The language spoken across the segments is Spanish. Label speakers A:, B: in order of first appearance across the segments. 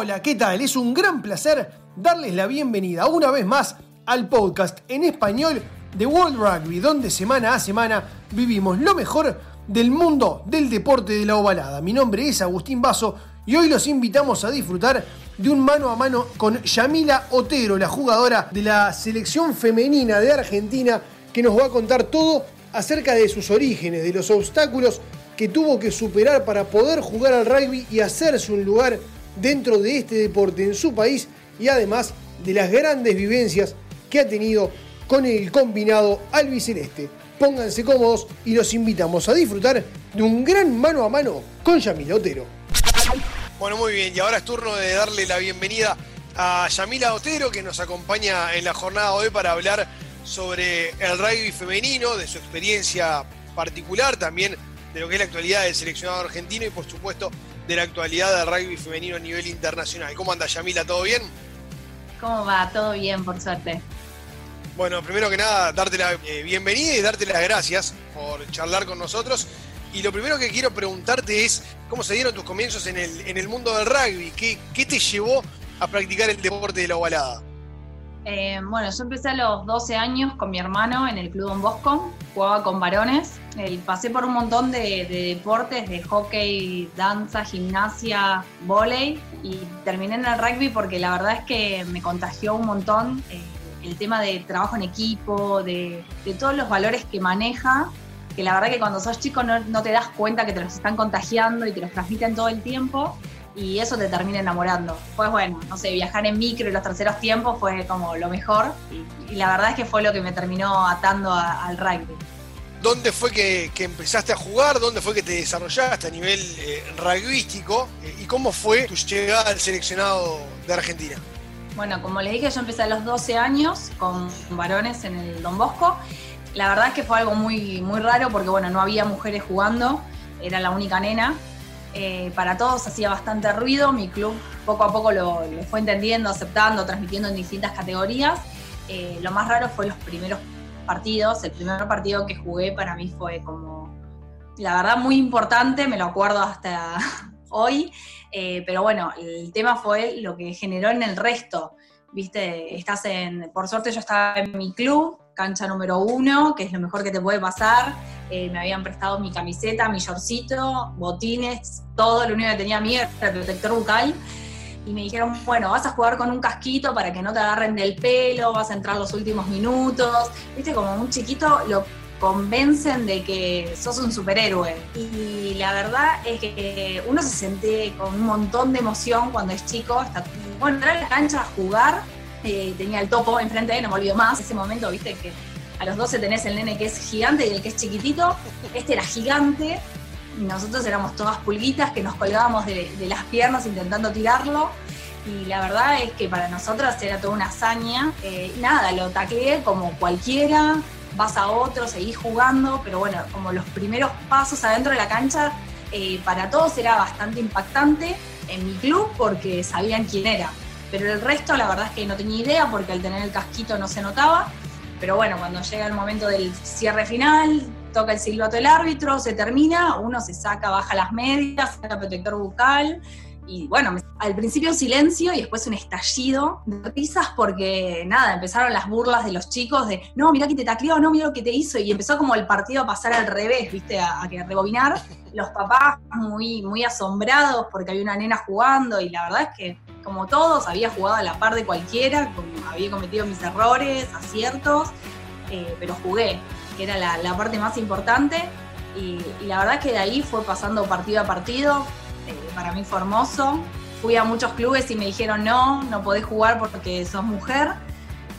A: Hola, ¿qué tal? Es un gran placer darles la bienvenida una vez más al podcast en español de World Rugby, donde semana a semana vivimos lo mejor del mundo del deporte de la ovalada. Mi nombre es Agustín Vaso y hoy los invitamos a disfrutar de un mano a mano con Yamila Otero, la jugadora de la selección femenina de Argentina, que nos va a contar todo acerca de sus orígenes, de los obstáculos que tuvo que superar para poder jugar al rugby y hacerse un lugar dentro de este deporte en su país y además de las grandes vivencias que ha tenido con el combinado albiceleste. Pónganse cómodos y los invitamos a disfrutar de un gran mano a mano con Yamila Otero.
B: Bueno, muy bien, y ahora es turno de darle la bienvenida a Yamila Otero, que nos acompaña en la jornada hoy para hablar sobre el rugby femenino, de su experiencia particular, también de lo que es la actualidad del seleccionado argentino y por supuesto de la actualidad del rugby femenino a nivel internacional. ¿Cómo anda Yamila? ¿Todo bien?
C: ¿Cómo va? Todo bien, por suerte.
B: Bueno, primero que nada, darte la eh, bienvenida y darte las gracias por charlar con nosotros. Y lo primero que quiero preguntarte es, ¿cómo se dieron tus comienzos en el, en el mundo del rugby? ¿Qué, ¿Qué te llevó a practicar el deporte de la ovalada?
C: Eh, bueno, yo empecé a los 12 años con mi hermano en el Club Don Bosco, jugaba con varones, eh, pasé por un montón de, deportes, de hockey, danza, gimnasia, volei y terminé en el rugby porque la verdad es que me contagió un montón eh, el tema de trabajo en equipo, de, todos los valores que maneja, que la verdad que cuando sos chico no, no te das cuenta que te los están contagiando y te los transmiten todo el tiempo y eso te termina enamorando. Pues bueno, no sé, viajar en micro y los terceros tiempos fue como lo mejor y, la verdad es que fue lo que me terminó atando al rugby.
B: ¿Dónde fue que, empezaste a jugar? ¿Dónde fue que te desarrollaste a nivel eh, rugbyístico? ¿Y cómo fue tu llegada al seleccionado de Argentina?
C: Bueno, como les dije, yo empecé a los 12 años con varones en el Don Bosco. La verdad es que fue algo muy, muy raro porque, bueno, no había mujeres jugando, era la única nena. Eh, para todos hacía bastante ruido, mi club poco a poco lo, fue entendiendo, aceptando, transmitiendo en distintas categorías. Eh, lo más raro fue los primeros partidos, el primer partido que jugué para mí fue como, la verdad, muy importante, me lo acuerdo hasta hoy, eh, pero bueno, el tema fue lo que generó en el resto, viste, estás en, por suerte yo estaba en mi club, cancha número uno, que es lo mejor que te puede pasar. Eh, me habían prestado mi camiseta, mi shortcito, botines, todo. Lo único que tenía miedo era el protector bucal. Y me dijeron, bueno, vas a jugar con un casquito para que no te agarren del pelo, vas a entrar los últimos minutos. Viste, como un chiquito lo convencen de que sos un superhéroe. Y la verdad es que uno se siente con un montón de emoción cuando es chico. Está, bueno, entrar a la cancha a jugar eh, tenía el topo enfrente, no me olvido más. Ese momento, viste, que a los 12 tenés el nene que es gigante y el que es chiquitito. Este era gigante. Y nosotros éramos todas pulguitas que nos colgábamos de, las piernas intentando tirarlo. Y la verdad es que para nosotras era toda una hazaña. Eh, nada, lo tacleé como cualquiera. Vas a otro, seguís jugando. Pero bueno, como los primeros pasos adentro de la cancha, eh, para todos era bastante impactante en mi club porque sabían quién era pero el resto la verdad es que no tenía idea porque al tener el casquito no se notaba. Pero bueno, cuando llega el momento del cierre final, toca el silbato del árbitro, se termina, uno se saca, baja las medias, saca protector bucal. Y bueno, al principio silencio y después un estallido de risas porque nada, empezaron las burlas de los chicos de no, mira que te tacleó, no, mira lo que te hizo. Y empezó como el partido a pasar al revés, viste, a, a que rebobinar. Los papás muy, muy asombrados porque había una nena jugando y la verdad es que como todos, había jugado a la par de cualquiera, había cometido mis errores, aciertos, eh, pero jugué, que era la, parte más importante. Y, la verdad que de ahí fue pasando partido a partido, eh, para mí fue hermoso. Fui a muchos clubes y me dijeron no, no podés jugar porque sos mujer.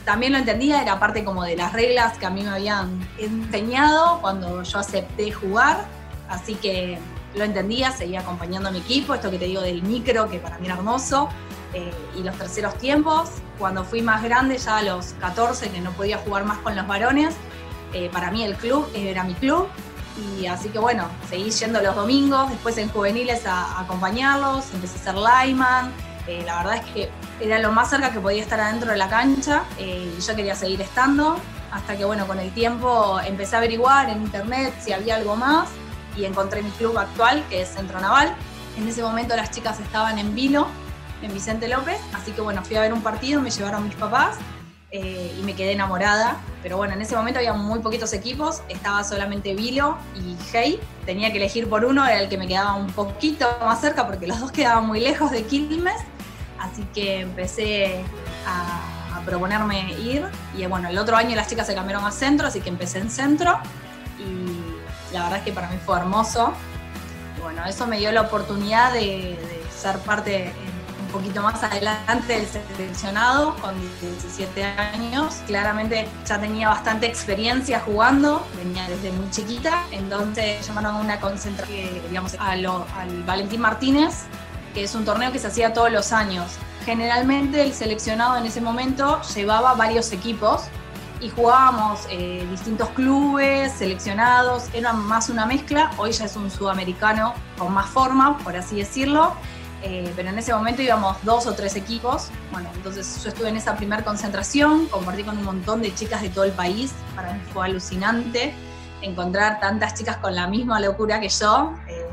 C: También lo entendía, era parte como de las reglas que a mí me habían enseñado cuando yo acepté jugar. Así que lo entendía, seguía acompañando a mi equipo, esto que te digo del micro, que para mí era hermoso. Eh, y los terceros tiempos. Cuando fui más grande, ya a los 14, que no podía jugar más con los varones, eh, para mí el club era mi club. Y así que bueno, seguí yendo los domingos, después en juveniles a, acompañarlos, empecé a ser lineman. Eh, la verdad es que era lo más cerca que podía estar adentro de la cancha y yo quería seguir estando. Hasta que bueno, con el tiempo empecé a averiguar en internet si había algo más y encontré mi club actual, que es Centro Naval. En ese momento las chicas estaban en vino en Vicente López, así que bueno, fui a ver un partido, me llevaron mis papás eh, y me quedé enamorada. Pero bueno, en ese momento había muy poquitos equipos, estaba solamente Vilo y Hey. Tenía que elegir por uno, el que me quedaba un poquito más cerca porque los dos quedaban muy lejos de Quilmes. Así que empecé a, proponerme ir. Y bueno, el otro año las chicas se cambiaron a centro, así que empecé en centro. Y la verdad es que para mí fue hermoso. Y bueno, eso me dio la oportunidad de, de ser parte poquito más adelante del seleccionado, con 17 años. Claramente ya tenía bastante experiencia jugando, venía desde muy chiquita, entonces llamaron a una concentración, digamos, al Valentín Martínez, que es un torneo que se hacía todos los años. Generalmente el seleccionado en ese momento llevaba varios equipos y jugábamos eh, distintos clubes, seleccionados, era más una mezcla, hoy ya es un sudamericano con más forma, por así decirlo, eh, pero en ese momento íbamos dos o tres equipos. Bueno, entonces yo estuve en esa primera concentración, compartí con un montón de chicas de todo el país. Para mí fue alucinante encontrar tantas chicas con la misma locura que yo. Eh,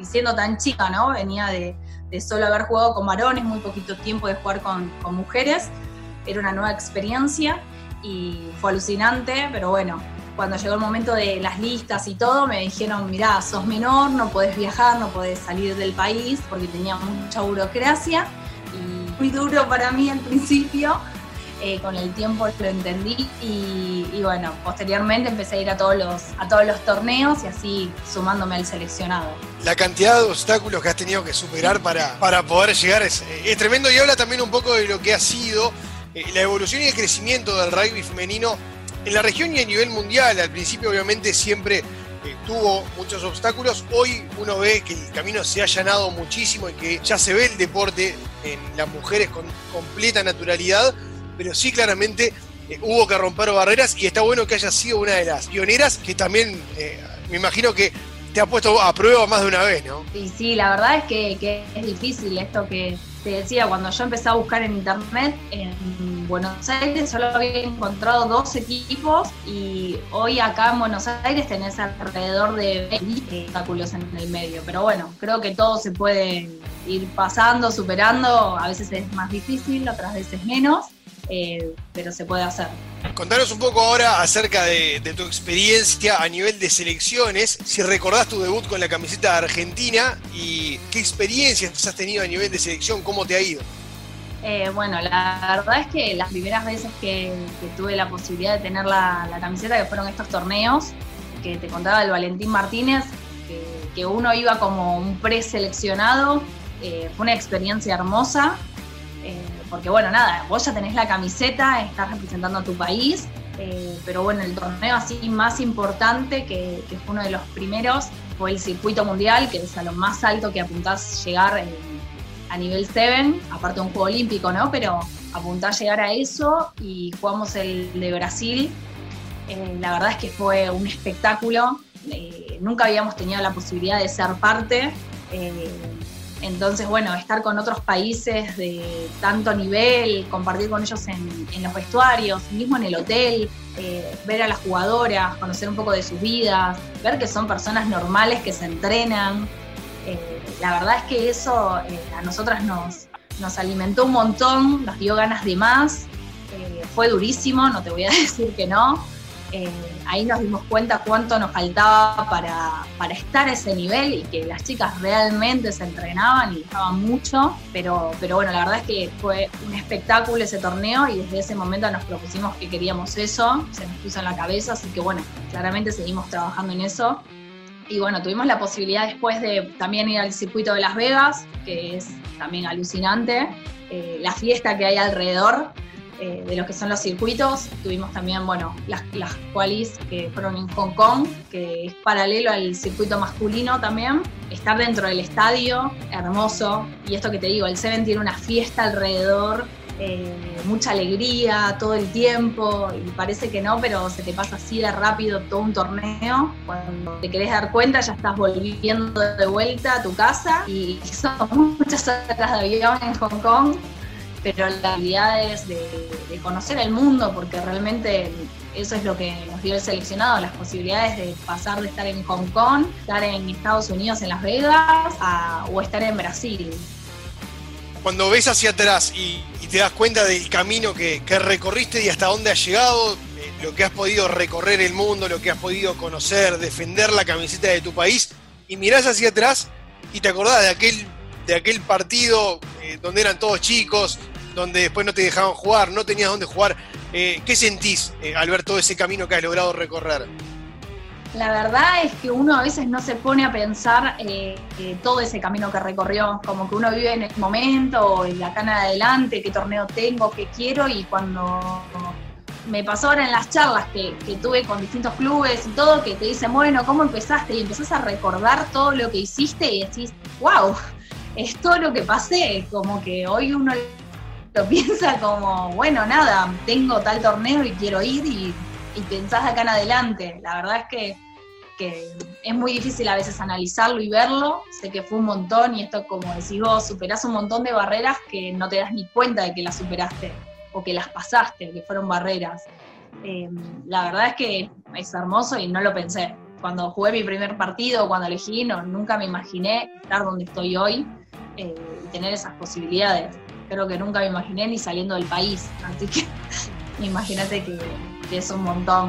C: y siendo tan chica, ¿no? Venía de, de, solo haber jugado con varones, muy poquito tiempo de jugar con, con mujeres. Era una nueva experiencia y fue alucinante, pero bueno, cuando llegó el momento de las listas y todo, me dijeron, mirá, sos menor, no podés viajar, no podés salir del país, porque tenía mucha burocracia y muy duro para mí al principio. Eh, con el tiempo lo entendí y, bueno, posteriormente empecé a ir a todos, los, a todos los torneos y así sumándome al seleccionado.
B: La cantidad de obstáculos que has tenido que superar para, para poder llegar es, es tremendo y habla también un poco de lo que ha sido eh, la evolución y el crecimiento del rugby femenino en la región y a nivel mundial. Al principio obviamente siempre eh, tuvo muchos obstáculos. Hoy uno ve que el camino se ha allanado muchísimo y que ya se ve el deporte en las mujeres con completa naturalidad, pero sí claramente eh, hubo que romper barreras y está bueno que haya sido una de las pioneras que también eh, me imagino que te ha puesto a prueba más de una vez, ¿no?
C: Sí, sí, la verdad es que es difícil esto que te decía, cuando yo empecé a buscar en internet, en Buenos Aires solo había encontrado dos equipos y hoy acá en Buenos Aires tenés alrededor de 20 obstáculos en el medio. Pero bueno, creo que todo se puede ir pasando, superando. A veces es más difícil, otras veces menos. Eh, pero se puede hacer.
B: Contanos un poco ahora acerca de, de, tu experiencia a nivel de selecciones, si recordás tu debut con la camiseta de Argentina y qué experiencias has tenido a nivel de selección, cómo te ha ido.
C: Eh, bueno, la verdad es que las primeras veces que, que tuve la posibilidad de tener la, la, camiseta, que fueron estos torneos, que te contaba el Valentín Martínez, que, que uno iba como un preseleccionado, eh, fue una experiencia hermosa porque bueno, nada, vos ya tenés la camiseta, estás representando a tu país, eh, pero bueno, el torneo así más importante, que, que, fue uno de los primeros, fue el circuito mundial, que es a lo más alto que apuntás llegar en, a nivel 7, aparte de un juego olímpico, ¿no? Pero apuntás llegar a eso y jugamos el de Brasil. Eh, la verdad es que fue un espectáculo. Eh, nunca habíamos tenido la posibilidad de ser parte. Entonces, bueno, estar con otros países de tanto nivel, compartir con ellos en, los vestuarios, mismo en el hotel, eh, ver a las jugadoras, conocer un poco de sus vidas, ver que son personas normales que se entrenan. Eh, la verdad es que eso eh, a nosotras nos, nos alimentó un montón, nos dio ganas de más. Fue durísimo, no te voy a decir que no eh, ahí nos dimos cuenta cuánto nos faltaba para, para, estar a ese nivel y que las chicas realmente se entrenaban y estaban mucho, pero, pero bueno, la verdad es que fue un espectáculo ese torneo y desde ese momento nos propusimos que queríamos eso, se nos puso en la cabeza, así que bueno, claramente seguimos trabajando en eso. Y bueno, tuvimos la posibilidad después de también ir al circuito de Las Vegas, que es también alucinante, eh, la fiesta que hay alrededor, eh, de lo que son los circuitos. Tuvimos también, bueno, las, las qualis que fueron en Hong Kong, que es paralelo al circuito masculino también. Estar dentro del estadio, hermoso. Y esto que te digo, el Seven tiene una fiesta alrededor, eh, mucha alegría todo el tiempo. Y parece que no, pero se te pasa así de rápido todo un torneo. Cuando te querés dar cuenta, ya estás volviendo de vuelta a tu casa. Y son muchas horas de avión en Hong Kong pero la habilidad es de, conocer el mundo, porque realmente eso es lo que nos dio el seleccionado, las posibilidades de pasar de estar en Hong Kong, estar en Estados Unidos, en Las Vegas, o estar en Brasil.
B: cuando ves hacia atrás y, te das cuenta del camino que, recorriste y hasta dónde has llegado, eh, lo que has podido recorrer el mundo, lo que has podido conocer, defender la camiseta de tu país, y mirás hacia atrás y te acordás de aquel, de aquel partido eh, donde eran todos chicos, donde después no te dejaban jugar, no tenías dónde jugar. Eh, ¿Qué sentís al ver todo ese camino que has logrado recorrer?
C: La verdad es que uno a veces no se pone a pensar eh, todo ese camino que recorrió, como que uno vive en el momento, en la cana de adelante, qué torneo tengo, qué quiero, y cuando me pasó ahora en las charlas que, tuve con distintos clubes y todo, que te dicen, bueno, ¿cómo empezaste? Y empezás a recordar todo lo que hiciste y decís, wow, es todo lo que pasé, como que hoy uno lo piensa como, bueno, nada, tengo tal torneo y quiero ir y, y pensás acá en adelante. La verdad es que que es muy difícil a veces analizarlo y verlo. Sé que fue un montón y esto, como decís vos, superás un montón de barreras que no te das ni cuenta de que las superaste o que las pasaste, que fueron barreras. Eh, la verdad es que es hermoso y no lo pensé. Cuando jugué mi primer partido, cuando elegí, no, nunca me imaginé estar donde estoy hoy eh, y tener esas posibilidades. Creo que nunca me imaginé ni saliendo del país. Así que imagínate que es un montón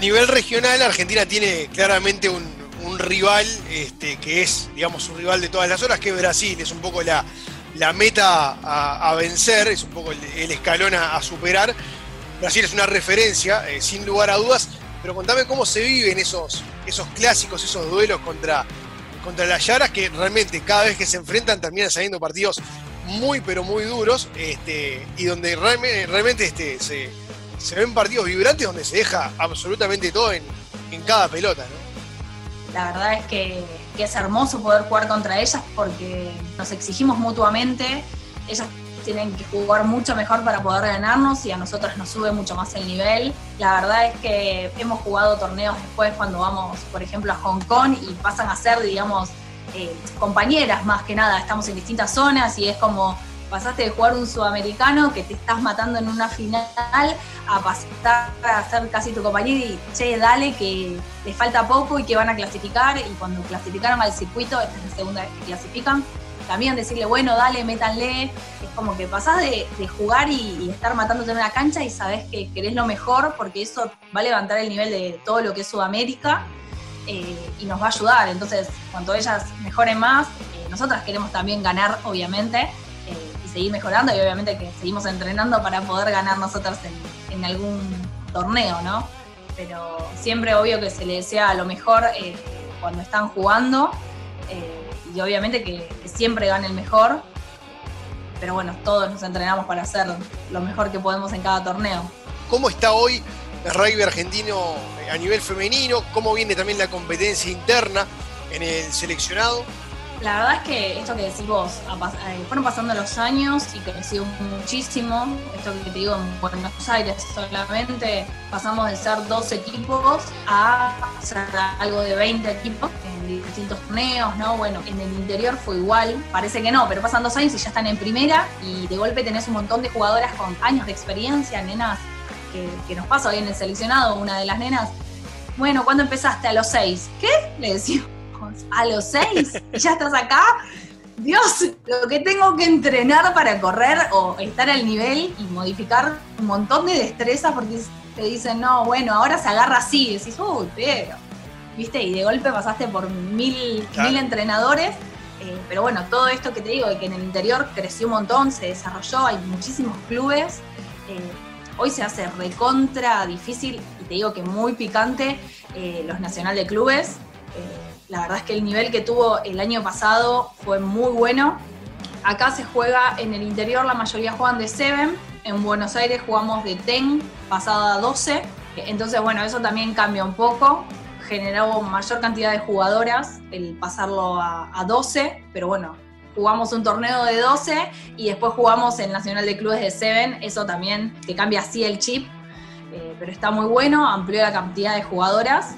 B: a nivel regional, Argentina tiene claramente un, rival este, que es, digamos, un rival de todas las horas, que es Brasil. Es un poco la, meta a, vencer, es un poco el, escalón a, superar. Brasil es una referencia, eh, sin lugar a dudas, pero contame cómo se viven esos, esos clásicos, esos duelos contra, contra las Yaras, que realmente cada vez que se enfrentan terminan saliendo partidos muy, pero muy duros, este, y donde realmente, este, se, se ven partidos vibrantes donde se deja absolutamente todo en, cada pelota.
C: La verdad es que, es hermoso poder jugar contra ellas porque nos exigimos mutuamente. Ellas tienen que jugar mucho mejor para poder ganarnos y a nosotras nos sube mucho más el nivel. La verdad es que hemos jugado torneos después cuando vamos, por ejemplo, a Hong Kong y pasan a ser, digamos, eh, compañeras más que nada. Estamos en distintas zonas y es como pasaste de jugar un sudamericano que te estás matando en una final a pasar a ser casi tu compañero y che, dale que les falta poco y que van a clasificar. Y cuando clasificaron al circuito, esta es la segunda vez que clasifican, también decirle, bueno, dale, métanle, es como que pasás de, jugar y, estar matándote en una cancha y sabes que querés lo mejor porque eso va a levantar el nivel de todo lo que es Sudamérica eh, y nos va a ayudar, entonces cuanto ellas mejoren más, eh, nosotras queremos también ganar, obviamente, seguir mejorando y obviamente que seguimos entrenando para poder ganar nosotros en, algún torneo, ¿no? Pero siempre obvio que se le desea lo mejor eh, cuando están jugando eh, y obviamente que, siempre gane el mejor. Pero bueno, todos nos entrenamos para hacer lo mejor que podemos en cada torneo.
B: ¿Cómo está hoy rugby argentino a nivel femenino? ¿Cómo viene también la competencia interna en el seleccionado?
C: La verdad es que esto que decís vos, eh, fueron pasando los años y creció muchísimo. Esto que te digo en Buenos Aires solamente pasamos de ser dos equipos a ser algo de 20 equipos en distintos torneos, ¿no? Bueno, en el interior fue igual, parece que no, pero pasan dos años y ya están en primera y de golpe tenés un montón de jugadoras con años de experiencia, nenas, que, que nos pasa hoy en el seleccionado, una de las nenas. Bueno, ¿cuándo empezaste? A los seis. ¿Qué? Le decía a los seis y ya estás acá. Dios, lo que tengo que entrenar para correr o estar al nivel y modificar un montón de destrezas porque te dicen, no, bueno, ahora se agarra así. Y decís, uy, pero, ¿viste? Y de golpe pasaste por mil, mil entrenadores. Eh, pero bueno, todo esto que te digo, que en el interior creció un montón, se desarrolló, hay muchísimos clubes. Eh, hoy se hace recontra difícil y te digo que muy picante eh, los nacional de clubes. La verdad es que el nivel que tuvo el año pasado fue muy bueno. Acá se juega en el interior, la mayoría juegan de 7. En Buenos Aires jugamos de 10, pasada a 12. Entonces, bueno, eso también cambia un poco. Generó mayor cantidad de jugadoras el pasarlo a, 12, pero bueno, jugamos un torneo de 12 y después jugamos el Nacional de Clubes de 7. Eso también te cambia así el chip, eh, pero está muy bueno, amplió la cantidad de jugadoras.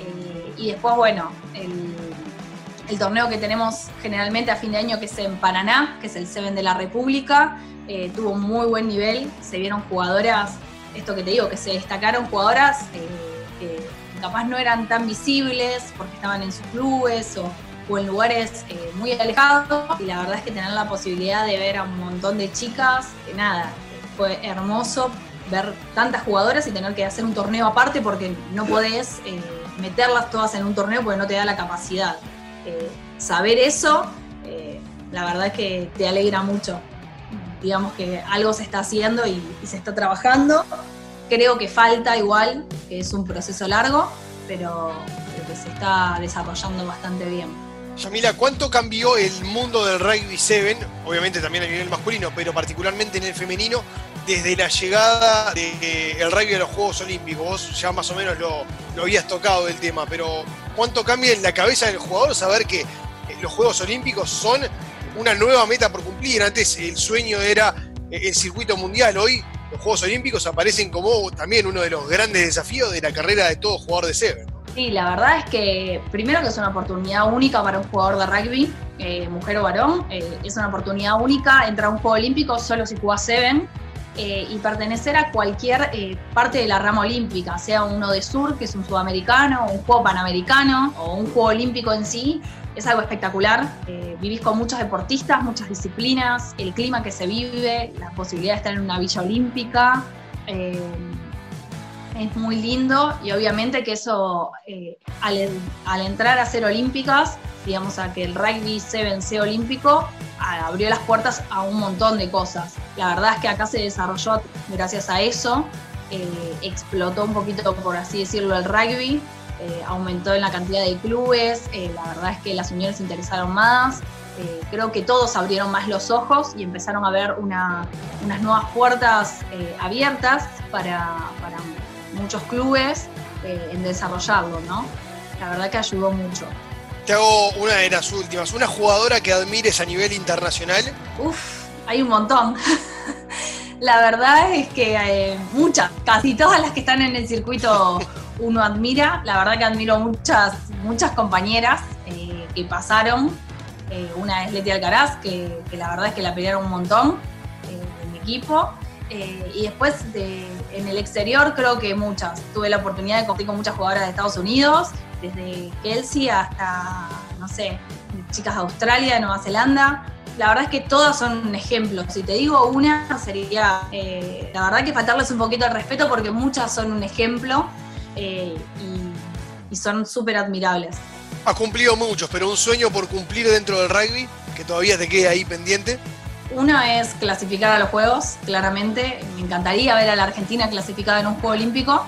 C: Eh, y después, bueno, el, torneo que tenemos generalmente a fin de año, que es en Paraná, que es el Seven de la República, eh, tuvo muy buen nivel, se vieron jugadoras, esto que te digo, que se destacaron jugadoras que capaz no eran tan visibles porque estaban en sus clubes o o en lugares eh, muy alejados y la verdad es que tener la posibilidad de ver a un montón de chicas, que nada, fue hermoso ver tantas jugadoras y tener que hacer un torneo aparte porque no podés eh, meterlas todas en un torneo porque no te da la capacidad. Eh, saber eso, la verdad es que te alegra mucho. Digamos que algo se está haciendo y, y se está trabajando. Creo que falta igual, que es un proceso largo, pero que se está desarrollando bastante bien.
B: Yamila, ¿cuánto cambió el mundo del rugby 7? Obviamente también a nivel masculino, pero particularmente en el femenino, desde la llegada del rugby a los Juegos Olímpicos. Vos ya más o menos lo, lo habías tocado el tema, pero ¿cuánto cambia en la cabeza del jugador saber que los Juegos Olímpicos son una nueva meta por cumplir? Antes el sueño era el circuito mundial, hoy los Juegos Olímpicos aparecen como también uno de los grandes desafíos de la carrera de todo jugador de Seven.
C: Sí, la verdad es que primero que es una oportunidad única para un jugador de rugby, eh, mujer o varón, eh, es una oportunidad única entrar a un juego olímpico solo si juega Seven eh, y pertenecer a cualquier parte de la rama olímpica, sea uno de sur, que es un sudamericano, un juego panamericano, o un juego olímpico en sí, es algo espectacular. vivís con muchos deportistas, muchas disciplinas, el clima que se vive, la posibilidad de estar en una villa olímpica es muy lindo y obviamente que eso, eh, al, entrar a ser olímpicas, digamos a que el rugby se vence olímpico, abrió las puertas a un montón de cosas. La verdad es que acá se desarrolló gracias a eso, eh, explotó un poquito, por así decirlo, el rugby, eh, aumentó en la cantidad de clubes, la verdad es que las uniones se interesaron más, creo que todos abrieron más los ojos y empezaron a ver unas nuevas puertas abiertas para, para muchos clubes eh, en desarrollarlo, ¿no? La verdad que ayudó mucho.
B: Te hago una de las últimas. ¿Una jugadora que admires a nivel internacional?
C: Uf, hay un montón. la verdad es que eh, muchas, casi todas las que están en el circuito uno admira. La verdad que admiro muchas, muchas compañeras eh, que pasaron. una es Leti Alcaraz, que, que, la verdad es que la pelearon un montón en mi equipo. Eh, y después de, en el exterior creo que muchas. Tuve la oportunidad de competir con muchas jugadoras de Estados Unidos, desde Kelsey hasta, no sé, chicas de Australia, de Nueva Zelanda. La verdad es que todas son un ejemplo. Si te digo una, sería, eh, la verdad que faltarles un poquito de respeto porque muchas son un ejemplo eh, y, y son súper admirables.
B: Has cumplido muchos, pero un sueño por cumplir dentro del rugby, que todavía te quede ahí pendiente.
C: Una es clasificar a los Juegos, claramente. Me encantaría ver a la Argentina clasificada en un Juego Olímpico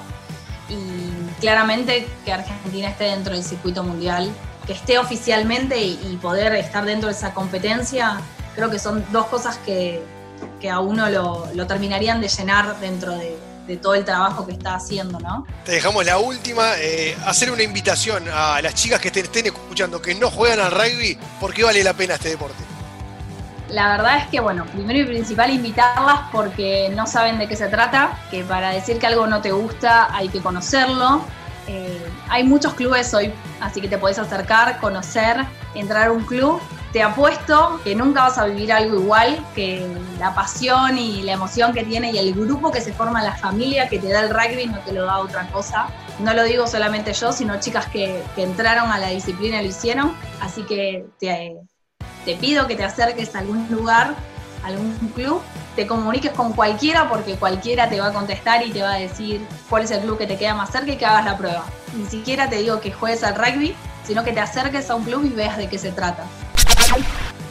C: y claramente que Argentina esté dentro del circuito mundial, que esté oficialmente y, poder estar dentro de esa competencia. Creo que son dos cosas que, a uno lo, terminarían de llenar dentro de, todo el trabajo que está haciendo, ¿no?
B: Te dejamos la última, eh, hacer una invitación a las chicas que te estén escuchando que no juegan al rugby, ¿por qué vale la pena este deporte?
C: La verdad es que, bueno, primero y principal invitarlas porque no saben de qué se trata, que para decir que algo no te gusta hay que conocerlo. Eh, hay muchos clubes hoy, así que te puedes acercar, conocer, entrar a un club. Te apuesto que nunca vas a vivir algo igual, que la pasión y la emoción que tiene y el grupo que se forma, la familia que te da el rugby no te lo da otra cosa. No lo digo solamente yo, sino chicas que, que entraron a la disciplina y lo hicieron. Así que te, te pido que te acerques a algún lugar, a algún club, te comuniques con cualquiera porque cualquiera te va a contestar y te va a decir cuál es el club que te queda más cerca y que hagas la prueba. Ni siquiera te digo que juegues al rugby, sino que te acerques a un club y veas de qué se trata.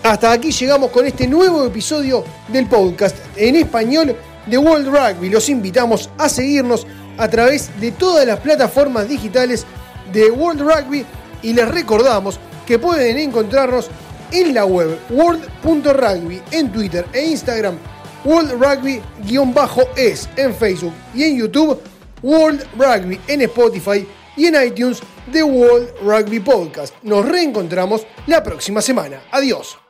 A: Hasta aquí llegamos con este nuevo episodio del podcast en español de World Rugby. Los invitamos a seguirnos a través de todas las plataformas digitales de World Rugby y les recordamos que pueden encontrarnos en la web world.rugby, en Twitter e Instagram, World Rugby-es en Facebook y en YouTube, World Rugby en Spotify y en iTunes The World Rugby Podcast. Nos reencontramos la próxima semana. Adiós.